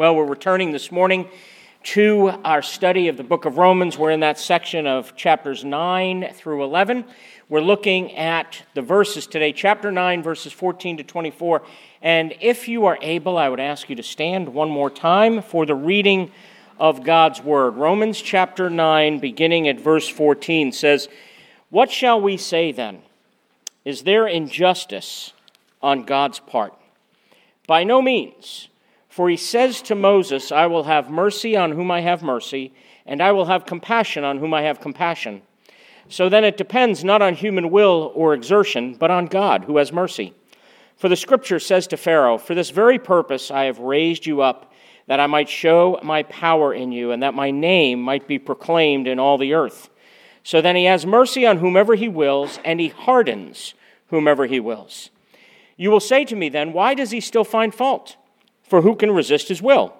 Well, we're returning this morning to our study of the book of Romans. We're in that section of chapters 9 through 11. We're looking at the verses today, chapter 9, verses 14 to 24. And if you are able, I would ask you to stand one more time for the reading of God's word. Romans chapter 9, beginning at verse 14, says, What shall we say then? Is there injustice on God's part? By no means. For he says to Moses, I will have mercy on whom I have mercy, and I will have compassion on whom I have compassion. So then it depends not on human will or exertion, but on God who has mercy. For the scripture says to Pharaoh, For this very purpose I have raised you up, that I might show my power in you, and that my name might be proclaimed in all the earth. So then he has mercy on whomever he wills, and he hardens whomever he wills. You will say to me then, Why does he still find fault? For who can resist his will?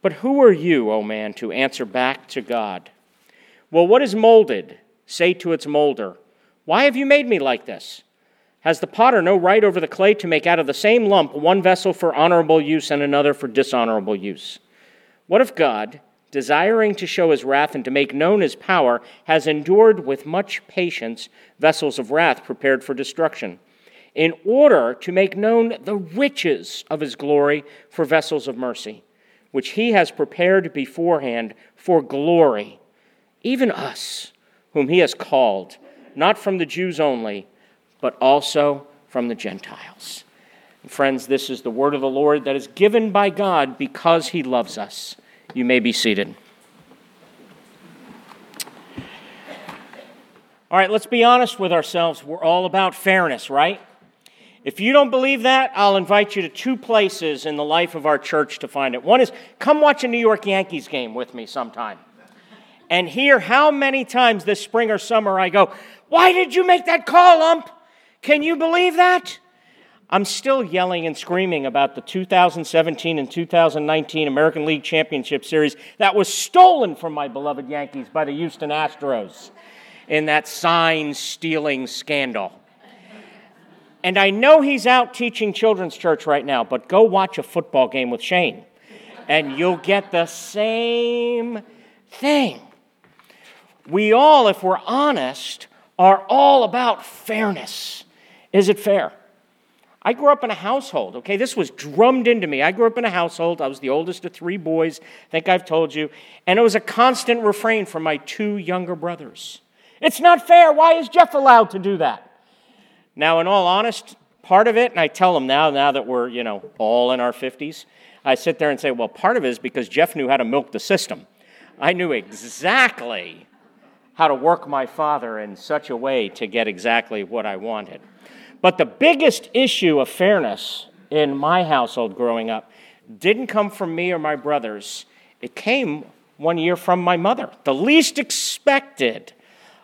But who are you, O man, to answer back to God? Well, what is molded? Say to its molder, Why have you made me like this? Has the potter no right over the clay to make out of the same lump one vessel for honorable use and another for dishonorable use? What if God, desiring to show his wrath and to make known his power, has endured with much patience vessels of wrath prepared for destruction? In order to make known the riches of his glory for vessels of mercy, which he has prepared beforehand for glory, even us, whom he has called, not from the Jews only, but also from the Gentiles. And friends, this is the word of the Lord that is given by God because he loves us. You may be seated. All right, let's be honest with ourselves. We're all about fairness, right? If you don't believe that, I'll invite you to two places in the life of our church to find it. One is come watch a New York Yankees game with me sometime and hear how many times this spring or summer I go, Why did you make that call, ump? Can you believe that? I'm still yelling and screaming about the 2017 and 2019 American League Championship Series that was stolen from my beloved Yankees by the Houston Astros in that sign stealing scandal. And I know he's out teaching children's church right now, but go watch a football game with Shane, and you'll get the same thing. We all, if we're honest, are all about fairness. Is it fair? I grew up in a household, okay? This was drummed into me. I grew up in a household. I was the oldest of three boys. I think I've told you. And it was a constant refrain from my two younger brothers. It's not fair. Why is Jeff allowed to do that? Now, in all honest, part of it, and I tell them now, now that we're, you know, all in our 50s, I sit there and say, well, part of it is because Jeff knew how to milk the system. I knew exactly how to work my father in such a way to get exactly what I wanted. But the biggest issue of fairness in my household growing up didn't come from me or my brothers. It came one year from my mother, the least expected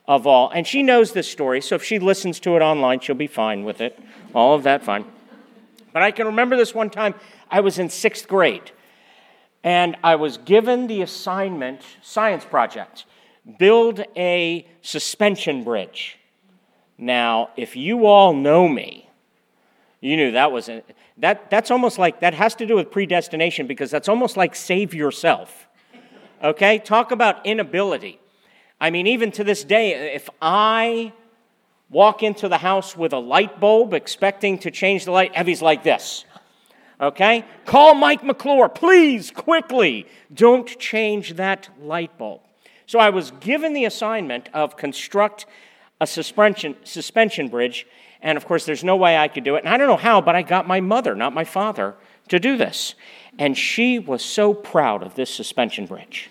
of all. And she knows this story, so if she listens to it online, she'll be fine with it. All of that fine. But I can remember this one time I was in sixth grade, and I was given the assignment, science project, build a suspension bridge. Now, if you all know me, you knew that was a, that that's almost like that has to do with predestination because that's almost like save yourself. Okay? Talk about inability. I mean, even to this day, if I walk into the house with a light bulb expecting to change the light, Evie's like this. Okay? Call Mike McClure, please, quickly. Don't change that light bulb. So I was given the assignment of construct a suspension, suspension bridge, and of course, there's no way I could do it. And I don't know how, but I got my mother, not my father, to do this. And she was so proud of this suspension bridge.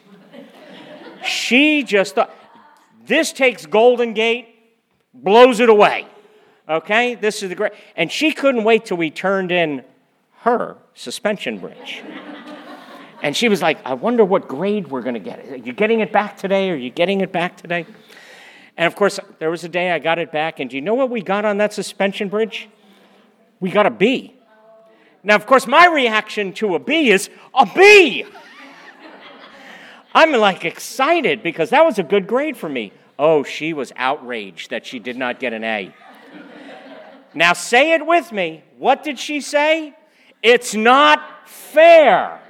she just thought, this takes Golden Gate, blows it away. Okay? This is the great. And she couldn't wait till we turned in her suspension bridge. and she was like, I wonder what grade we're going to get. Are you getting it back today? Are you getting it back today? And of course, there was a day I got it back, and do you know what we got on that suspension bridge? We got a B. Now, of course, my reaction to a B is a B. I'm like excited because that was a good grade for me. Oh, she was outraged that she did not get an A. now say it with me. What did she say? It's not fair.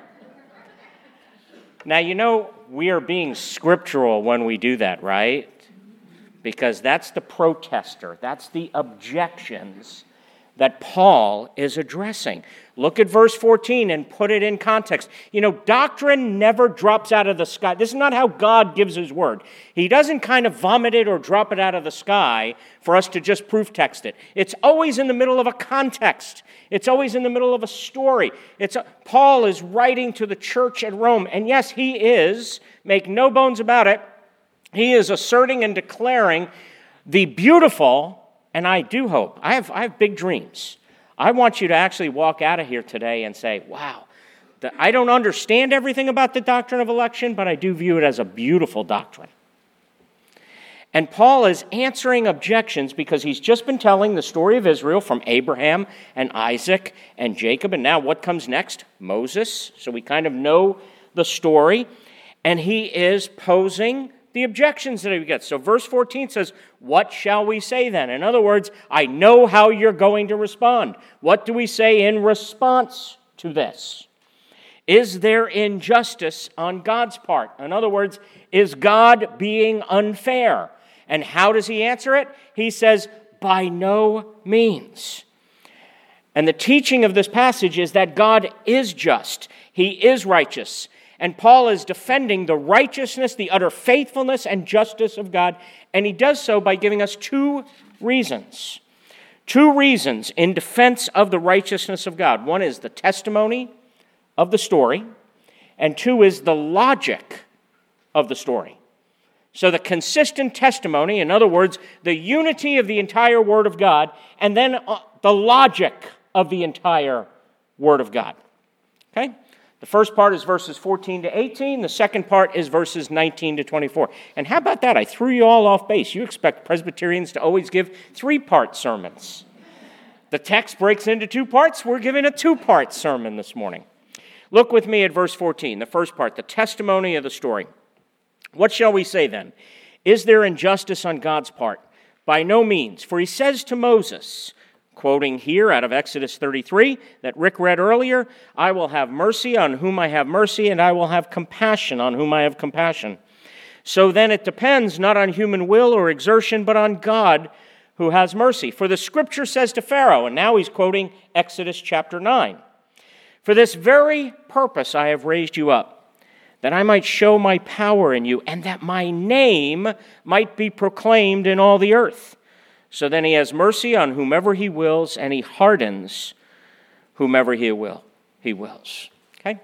Now, you know, we are being scriptural when we do that, right? Because that's the protester, that's the objections that Paul is addressing. Look at verse 14 and put it in context. You know, doctrine never drops out of the sky. This is not how God gives his word. He doesn't kind of vomit it or drop it out of the sky for us to just proof text it. It's always in the middle of a context. It's always in the middle of a story. It's a, Paul is writing to the church at Rome, and yes, he is, make no bones about it, he is asserting and declaring the beautiful and I do hope, I have, I have big dreams. I want you to actually walk out of here today and say, wow, the, I don't understand everything about the doctrine of election, but I do view it as a beautiful doctrine. And Paul is answering objections because he's just been telling the story of Israel from Abraham and Isaac and Jacob. And now what comes next? Moses. So we kind of know the story. And he is posing the objections that he gets. So, verse 14 says, What shall we say then? In other words, I know how you're going to respond. What do we say in response to this? Is there injustice on God's part? In other words, is God being unfair? And how does he answer it? He says, By no means. And the teaching of this passage is that God is just, He is righteous, and Paul is defending the righteousness, the utter faithfulness, and justice of God. And he does so by giving us two reasons. Two reasons in defense of the righteousness of God. One is the testimony of the story, and two is the logic of the story. So, the consistent testimony, in other words, the unity of the entire Word of God, and then uh, the logic of the entire Word of God. Okay? The first part is verses 14 to 18. The second part is verses 19 to 24. And how about that? I threw you all off base. You expect Presbyterians to always give three part sermons. The text breaks into two parts. We're giving a two part sermon this morning. Look with me at verse 14, the first part, the testimony of the story. What shall we say then? Is there injustice on God's part? By no means. For he says to Moses, Quoting here out of Exodus 33 that Rick read earlier I will have mercy on whom I have mercy, and I will have compassion on whom I have compassion. So then it depends not on human will or exertion, but on God who has mercy. For the scripture says to Pharaoh, and now he's quoting Exodus chapter 9 For this very purpose I have raised you up, that I might show my power in you, and that my name might be proclaimed in all the earth. So then he has mercy on whomever he wills, and he hardens whomever he will he wills. Okay?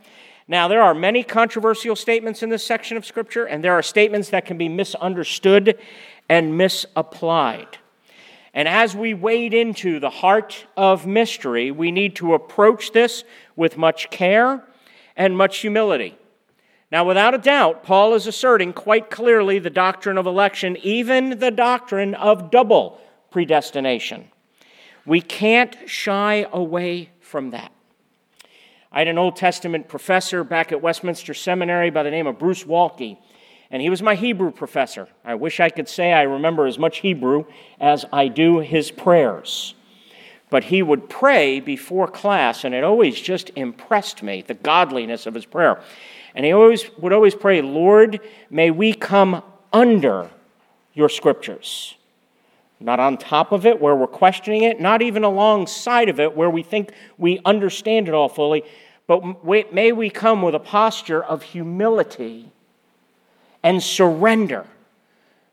Now there are many controversial statements in this section of scripture, and there are statements that can be misunderstood and misapplied. And as we wade into the heart of mystery, we need to approach this with much care and much humility. Now, without a doubt, Paul is asserting quite clearly the doctrine of election, even the doctrine of double predestination. We can't shy away from that. I had an Old Testament professor back at Westminster Seminary by the name of Bruce Waltke, and he was my Hebrew professor. I wish I could say I remember as much Hebrew as I do his prayers. But he would pray before class, and it always just impressed me, the godliness of his prayer. And he always would always pray, Lord, may we come under your scriptures not on top of it where we're questioning it, not even alongside of it where we think we understand it all fully, but may we come with a posture of humility and surrender,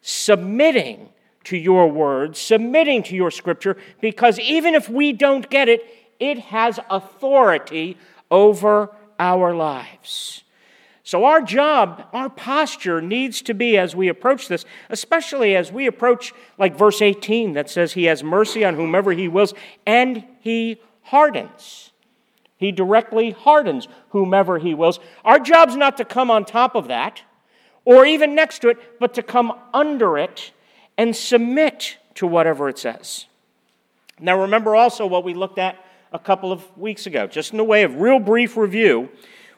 submitting to your words, submitting to your scripture, because even if we don't get it, it has authority over our lives. So, our job, our posture needs to be as we approach this, especially as we approach, like verse 18 that says, He has mercy on whomever He wills, and He hardens. He directly hardens whomever He wills. Our job's not to come on top of that or even next to it, but to come under it and submit to whatever it says. Now, remember also what we looked at a couple of weeks ago, just in the way of real brief review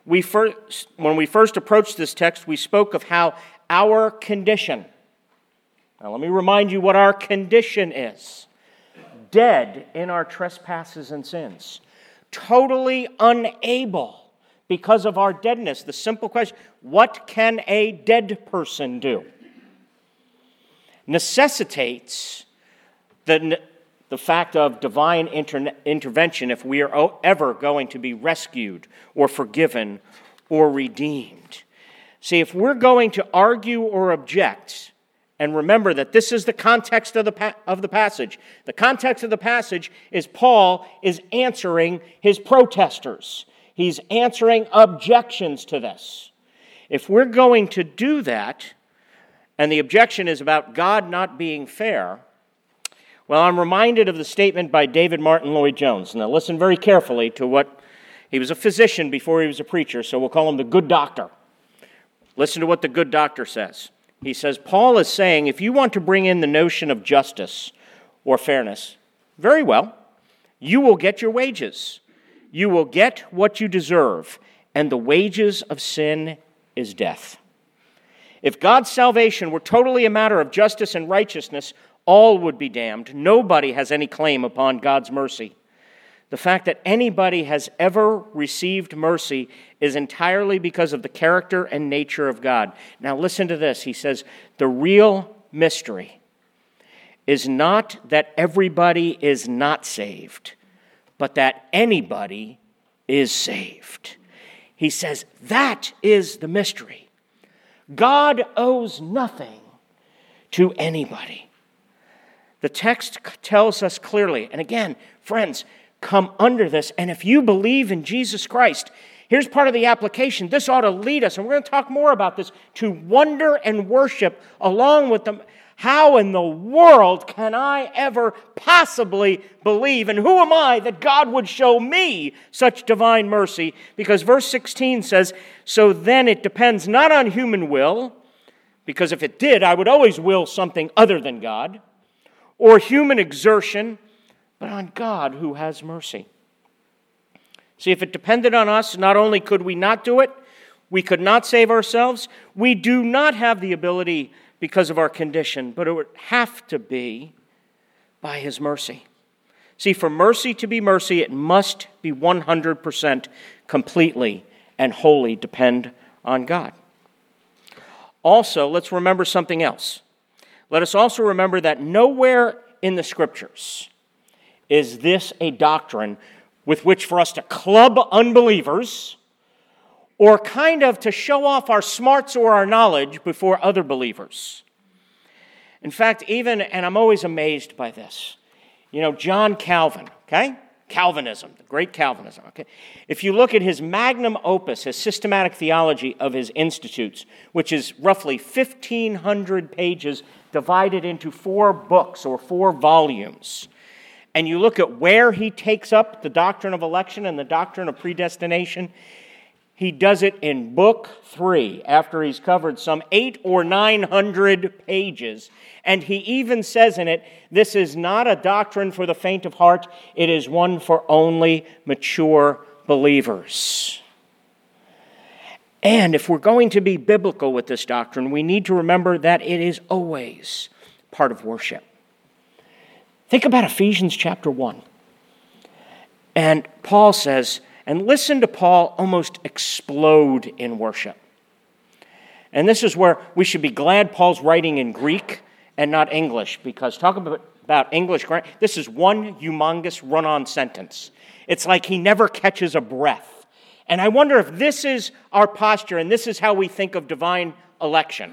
we first, when we first approached this text, we spoke of how our condition, now let me remind you what our condition is dead in our trespasses and sins, totally unable because of our deadness. The simple question what can a dead person do? Necessitates the, the fact of divine inter- intervention if we are ever going to be rescued or forgiven or redeemed. See, if we're going to argue or object, and remember that this is the context of the, pa- of the passage. The context of the passage is Paul is answering his protesters. He's answering objections to this. If we're going to do that, and the objection is about God not being fair, well, I'm reminded of the statement by David Martyn Lloyd Jones. Now, listen very carefully to what he was a physician before he was a preacher, so we'll call him the good doctor. Listen to what the good doctor says. He says, Paul is saying if you want to bring in the notion of justice or fairness, very well, you will get your wages. You will get what you deserve, and the wages of sin is death. If God's salvation were totally a matter of justice and righteousness, all would be damned. Nobody has any claim upon God's mercy. The fact that anybody has ever received mercy is entirely because of the character and nature of God. Now, listen to this. He says, The real mystery is not that everybody is not saved, but that anybody is saved. He says that is the mystery. God owes nothing to anybody. The text tells us clearly, and again, friends, come under this. And if you believe in Jesus Christ, here's part of the application. This ought to lead us, and we're going to talk more about this, to wonder and worship along with them how in the world can I ever possibly believe? And who am I that God would show me such divine mercy? Because verse 16 says, So then it depends not on human will, because if it did, I would always will something other than God, or human exertion, but on God who has mercy. See, if it depended on us, not only could we not do it, we could not save ourselves, we do not have the ability because of our condition, but it would have to be by His mercy. See, for mercy to be mercy, it must be 100% completely and wholly depend on God. Also, let's remember something else. Let us also remember that nowhere in the scriptures is this a doctrine with which for us to club unbelievers or kind of to show off our smarts or our knowledge before other believers. In fact, even, and I'm always amazed by this, you know, John Calvin, okay? Calvinism, the great Calvinism, okay? If you look at his magnum opus, his systematic theology of his institutes, which is roughly 1,500 pages divided into four books or four volumes, and you look at where he takes up the doctrine of election and the doctrine of predestination, he does it in book three after he's covered some eight or nine hundred pages. And he even says in it, This is not a doctrine for the faint of heart, it is one for only mature believers. And if we're going to be biblical with this doctrine, we need to remember that it is always part of worship. Think about Ephesians chapter 1. And Paul says, and listen to Paul almost explode in worship. And this is where we should be glad Paul's writing in Greek and not English, because talk about, about English, this is one humongous run on sentence. It's like he never catches a breath. And I wonder if this is our posture and this is how we think of divine election.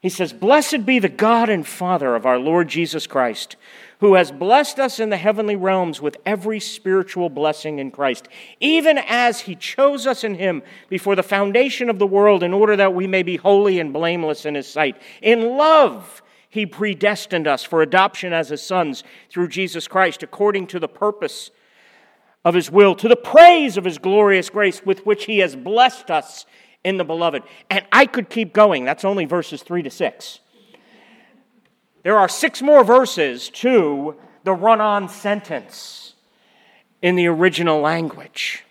He says, Blessed be the God and Father of our Lord Jesus Christ who has blessed us in the heavenly realms with every spiritual blessing in Christ, even as he chose us in him before the foundation of the world in order that we may be holy and blameless in his sight. In love, he predestined us for adoption as his sons through Jesus Christ, according to the purpose of his will, to the praise of his glorious grace with which he has blessed us in the beloved. And I could keep going. That's only verses 3 to 6. There are six more verses to the run on sentence in the original language.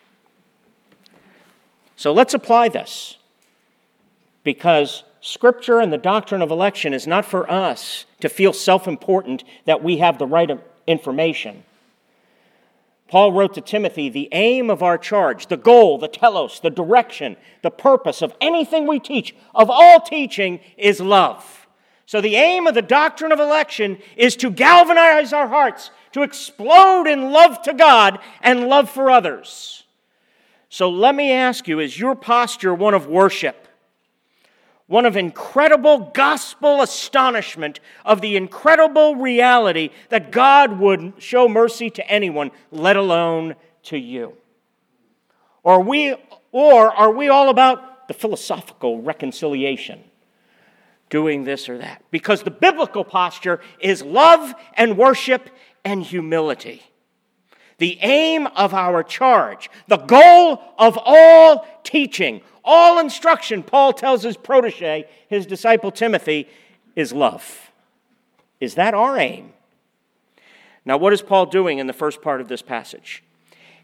So let's apply this because Scripture and the doctrine of election is not for us to feel self important that we have the right information, Paul wrote to Timothy the aim of our charge, the goal, the telos, the direction, the purpose of anything we teach, of all teaching, is love. So the aim of the doctrine of election is to galvanize our hearts, to explode in love to God and love for others. So let me ask you is your posture one of worship? One of incredible gospel astonishment of the incredible reality that God would show mercy to anyone, let alone to you? Or we, or are we all about the philosophical reconciliation? Doing this or that. Because the biblical posture is love and worship and humility. The aim of our charge, the goal of all teaching, all instruction, Paul tells his protege, his disciple Timothy, is love. Is that our aim? Now, what is Paul doing in the first part of this passage?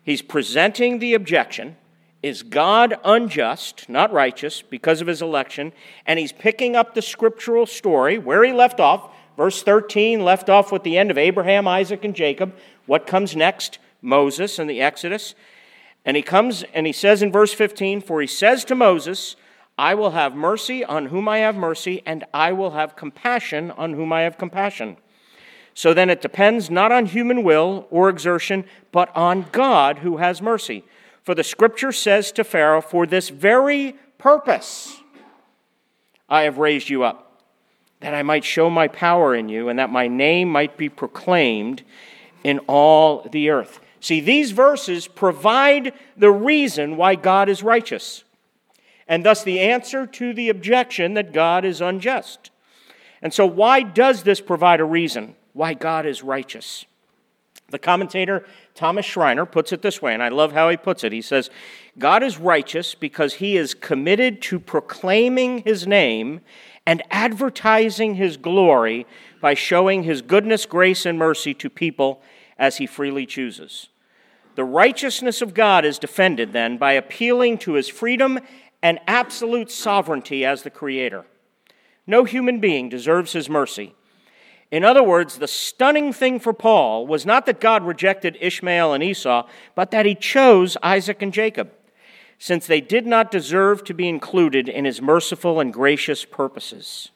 He's presenting the objection Is God unjust, not righteous, because of his election? And he's picking up the scriptural story where he left off. Verse 13 left off with the end of Abraham, Isaac, and Jacob. What comes next? Moses and the Exodus. And he comes and he says in verse 15, For he says to Moses, I will have mercy on whom I have mercy, and I will have compassion on whom I have compassion. So then it depends not on human will or exertion, but on God who has mercy. For the scripture says to Pharaoh, For this very purpose I have raised you up, that I might show my power in you, and that my name might be proclaimed in all the earth. See, these verses provide the reason why God is righteous, and thus the answer to the objection that God is unjust. And so, why does this provide a reason why God is righteous? The commentator Thomas Schreiner puts it this way, and I love how he puts it. He says, God is righteous because he is committed to proclaiming his name and advertising his glory by showing his goodness, grace, and mercy to people as he freely chooses. The righteousness of God is defended then by appealing to his freedom and absolute sovereignty as the Creator. No human being deserves his mercy. In other words, the stunning thing for Paul was not that God rejected Ishmael and Esau, but that he chose Isaac and Jacob, since they did not deserve to be included in his merciful and gracious purposes.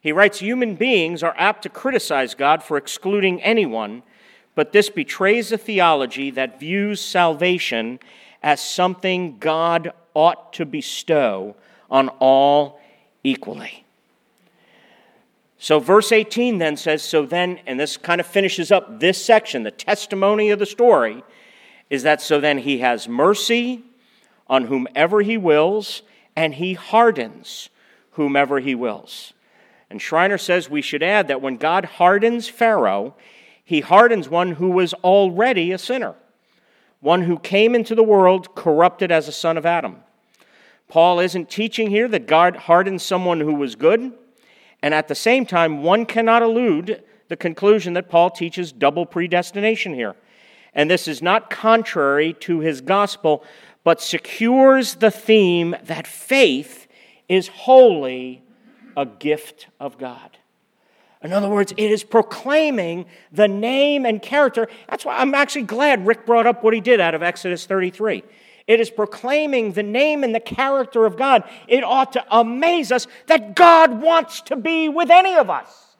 He writes Human beings are apt to criticize God for excluding anyone but this betrays a theology that views salvation as something God ought to bestow on all equally. So, verse 18 then says, So then, and this kind of finishes up this section, the testimony of the story, is that so then he has mercy on whomever he wills, and he hardens whomever he wills. And Schreiner says we should add that when God hardens Pharaoh, he hardens one who was already a sinner, one who came into the world corrupted as a son of Adam. Paul isn't teaching here that God hardens someone who was good, and at the same time, one cannot elude the conclusion that Paul teaches double predestination here. And this is not contrary to his gospel, but secures the theme that faith is wholly a gift of God. In other words, it is proclaiming the name and character. That's why I'm actually glad Rick brought up what he did out of Exodus 33. It is proclaiming the name and the character of God. It ought to amaze us that God wants to be with any of us.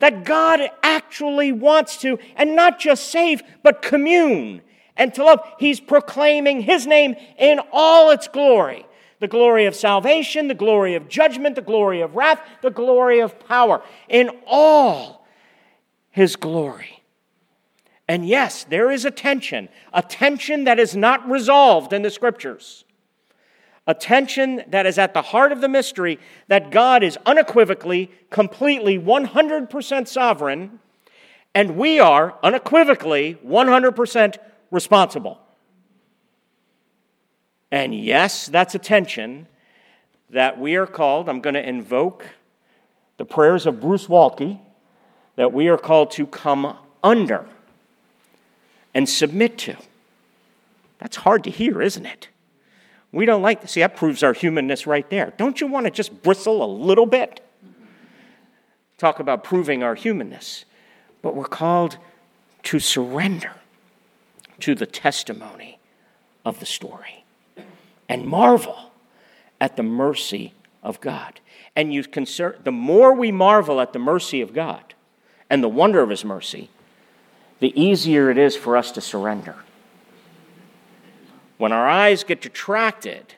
That God actually wants to, and not just save, but commune and to love. He's proclaiming His name in all its glory the glory of salvation, the glory of judgment, the glory of wrath, the glory of power, in all his glory. And yes, there is a tension, a tension that is not resolved in the scriptures. A tension that is at the heart of the mystery that God is unequivocally, completely, 100% sovereign, and we are unequivocally 100% responsible. And yes, that's a tension that we are called, I'm going to invoke the prayers of Bruce Waltke, that we are called to come under and submit to. That's hard to hear, isn't it? We don't like to see that proves our humanness right there. Don't you want to just bristle a little bit? Talk about proving our humanness. But we're called to surrender to the testimony of the story and marvel at the mercy of God. And you concern, the more we marvel at the mercy of God and the wonder of His mercy, the easier it is for us to surrender. When our eyes get detracted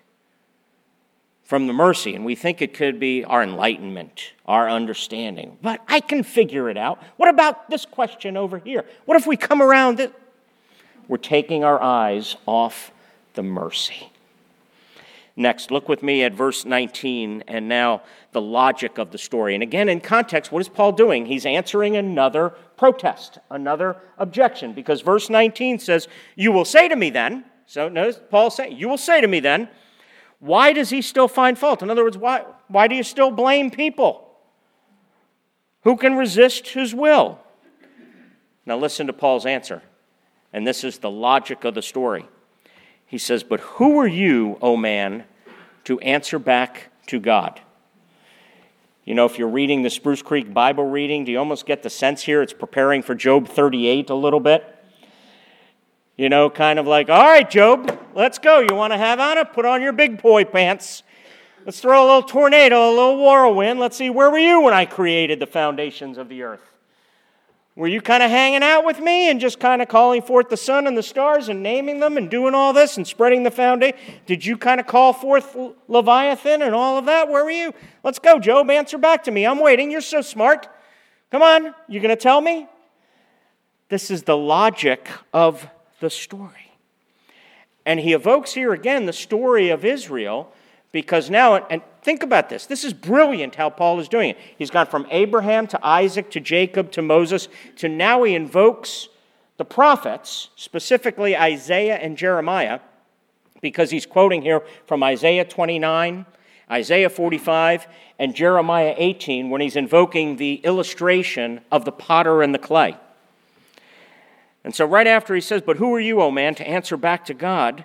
from the mercy, and we think it could be our enlightenment, our understanding. But I can figure it out. What about this question over here? What if we come around it? We're taking our eyes off the mercy. Next, look with me at verse 19 and now the logic of the story. And again, in context, what is Paul doing? He's answering another protest, another objection, because verse 19 says, You will say to me then, so notice Paul saying, You will say to me then, why does he still find fault? In other words, why, why do you still blame people? Who can resist his will? Now, listen to Paul's answer. And this is the logic of the story. He says, But who are you, O man, to answer back to God? You know, if you're reading the Spruce Creek Bible reading, do you almost get the sense here it's preparing for Job 38 a little bit? You know, kind of like, all right, Job, let's go. You want to have on it? Put on your big boy pants. Let's throw a little tornado, a little whirlwind. Let's see, where were you when I created the foundations of the earth? Were you kind of hanging out with me and just kind of calling forth the sun and the stars and naming them and doing all this and spreading the foundation? Did you kind of call forth Leviathan and all of that? Where were you? Let's go, Job. Answer back to me. I'm waiting. You're so smart. Come on. You're going to tell me? This is the logic of the story. And he evokes here again the story of Israel because now, and think about this, this is brilliant how Paul is doing it. He's gone from Abraham to Isaac to Jacob to Moses to now he invokes the prophets, specifically Isaiah and Jeremiah, because he's quoting here from Isaiah 29. Isaiah 45 and Jeremiah 18 when he's invoking the illustration of the potter and the clay. And so, right after he says, But who are you, O man, to answer back to God?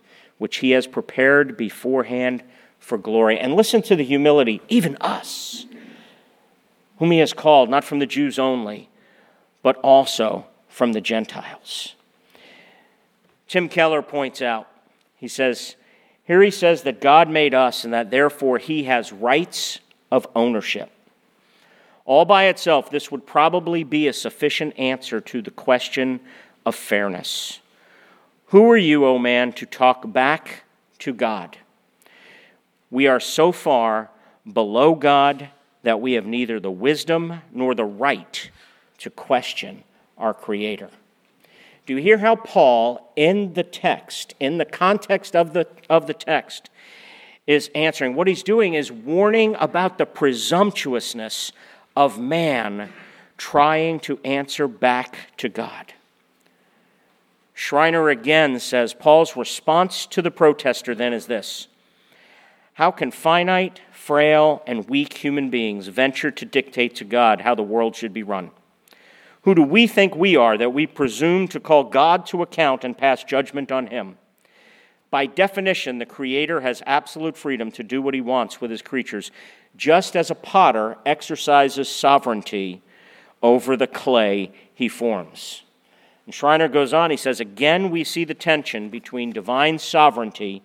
which he has prepared beforehand for glory. And listen to the humility, even us, whom he has called, not from the Jews only, but also from the Gentiles. Tim Keller points out, he says, here he says that God made us and that therefore he has rights of ownership. All by itself, this would probably be a sufficient answer to the question of fairness. Who are you, O oh man, to talk back to God? We are so far below God that we have neither the wisdom nor the right to question our Creator. Do you hear how Paul, in the text, in the context of the, of the text, is answering? What he's doing is warning about the presumptuousness of man trying to answer back to God. Schreiner again says Paul's response to the protester then is this How can finite, frail, and weak human beings venture to dictate to God how the world should be run? Who do we think we are that we presume to call God to account and pass judgment on him? By definition, the Creator has absolute freedom to do what he wants with his creatures, just as a potter exercises sovereignty over the clay he forms. And Schreiner goes on, he says, Again, we see the tension between divine sovereignty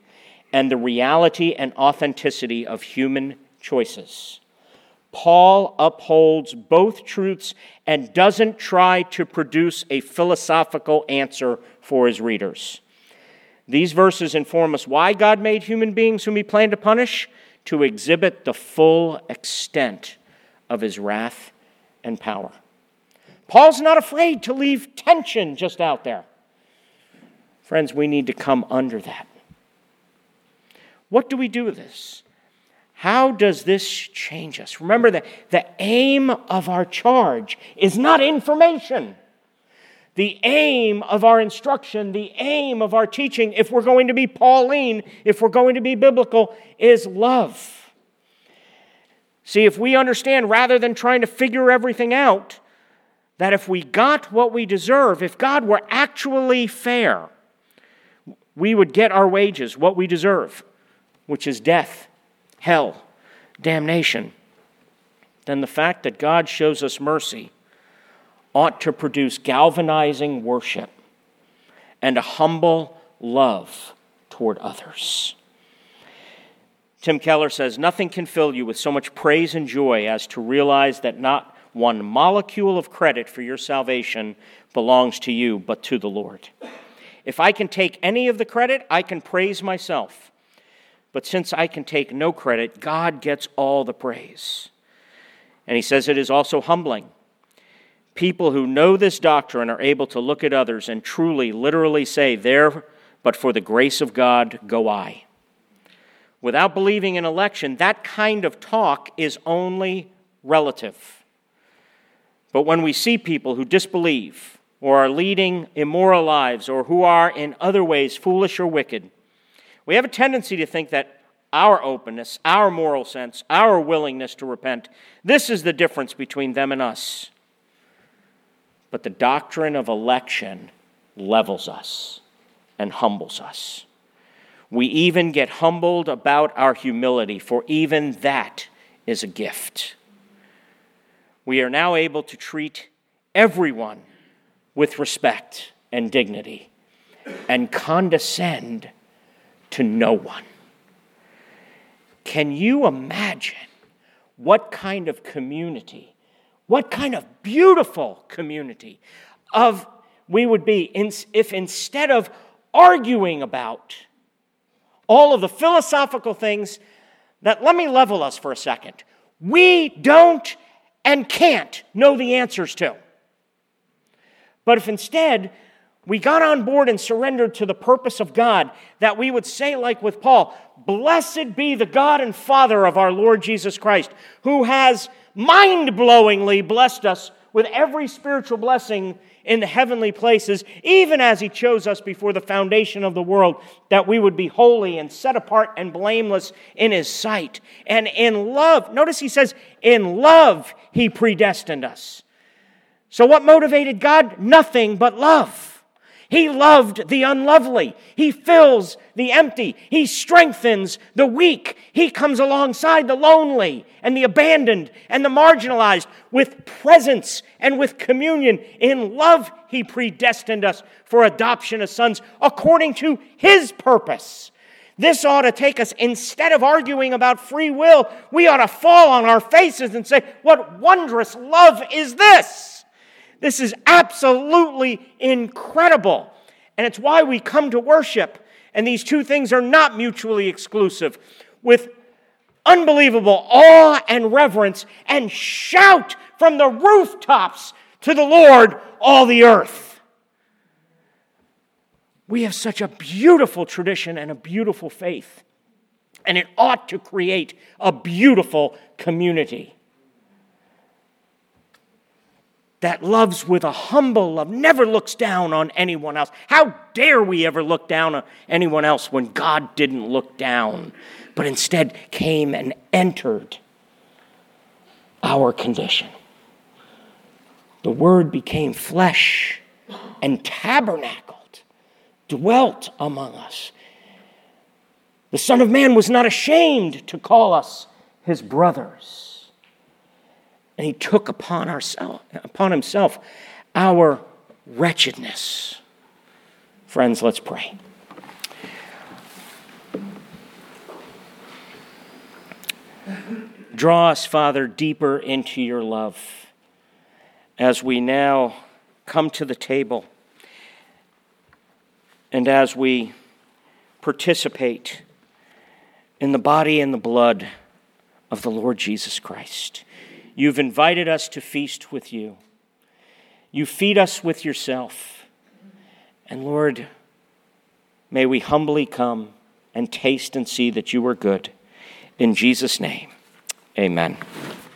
and the reality and authenticity of human choices. Paul upholds both truths and doesn't try to produce a philosophical answer for his readers. These verses inform us why God made human beings whom he planned to punish to exhibit the full extent of his wrath and power. Paul's not afraid to leave tension just out there. Friends, we need to come under that. What do we do with this? How does this change us? Remember that the aim of our charge is not information. The aim of our instruction, the aim of our teaching, if we're going to be Pauline, if we're going to be biblical, is love. See, if we understand rather than trying to figure everything out, that if we got what we deserve, if God were actually fair, we would get our wages, what we deserve, which is death, hell, damnation, then the fact that God shows us mercy ought to produce galvanizing worship and a humble love toward others. Tim Keller says, Nothing can fill you with so much praise and joy as to realize that not one molecule of credit for your salvation belongs to you, but to the Lord. If I can take any of the credit, I can praise myself. But since I can take no credit, God gets all the praise. And he says it is also humbling. People who know this doctrine are able to look at others and truly, literally say, There, but for the grace of God, go I. Without believing in election, that kind of talk is only relative. But when we see people who disbelieve or are leading immoral lives or who are in other ways foolish or wicked, we have a tendency to think that our openness, our moral sense, our willingness to repent, this is the difference between them and us. But the doctrine of election levels us and humbles us. We even get humbled about our humility, for even that is a gift we are now able to treat everyone with respect and dignity and condescend to no one. Can you imagine what kind of community, what kind of beautiful community of we would be if instead of arguing about all of the philosophical things that let me level us for a second. We don't and can't know the answers to. But if instead we got on board and surrendered to the purpose of God, that we would say, like with Paul, Blessed be the God and Father of our Lord Jesus Christ, who has mind blowingly blessed us with every spiritual blessing in the heavenly places, even as He chose us before the foundation of the world, that we would be holy and set apart and blameless in His sight. And in love, notice He says, in love He predestined us. So, what motivated God? Nothing but love. He loved the unlovely. He fills the empty. He strengthens the weak. He comes alongside the lonely and the abandoned and the marginalized with presence and with communion. In love, He predestined us for adoption as sons according to His purpose. This ought to take us, instead of arguing about free will, we ought to fall on our faces and say, What wondrous love is this? This is absolutely incredible. And it's why we come to worship. And these two things are not mutually exclusive. With unbelievable awe and reverence, and shout from the rooftops to the Lord, all the earth. We have such a beautiful tradition and a beautiful faith, and it ought to create a beautiful community that loves with a humble love, never looks down on anyone else. How dare we ever look down on anyone else when God didn't look down, but instead came and entered our condition? The Word became flesh and tabernacled, dwelt among us. The Son of Man was not ashamed to call us his brothers and he took upon, ourself, upon himself our wretchedness. Friends, let's pray. Draw us, Father, deeper into your love as we now come to the table and as we participate in the body and the blood of the Lord Jesus Christ. You've invited us to feast with you. You feed us with yourself. And Lord, may we humbly come and taste and see that you are good. In Jesus' name, amen.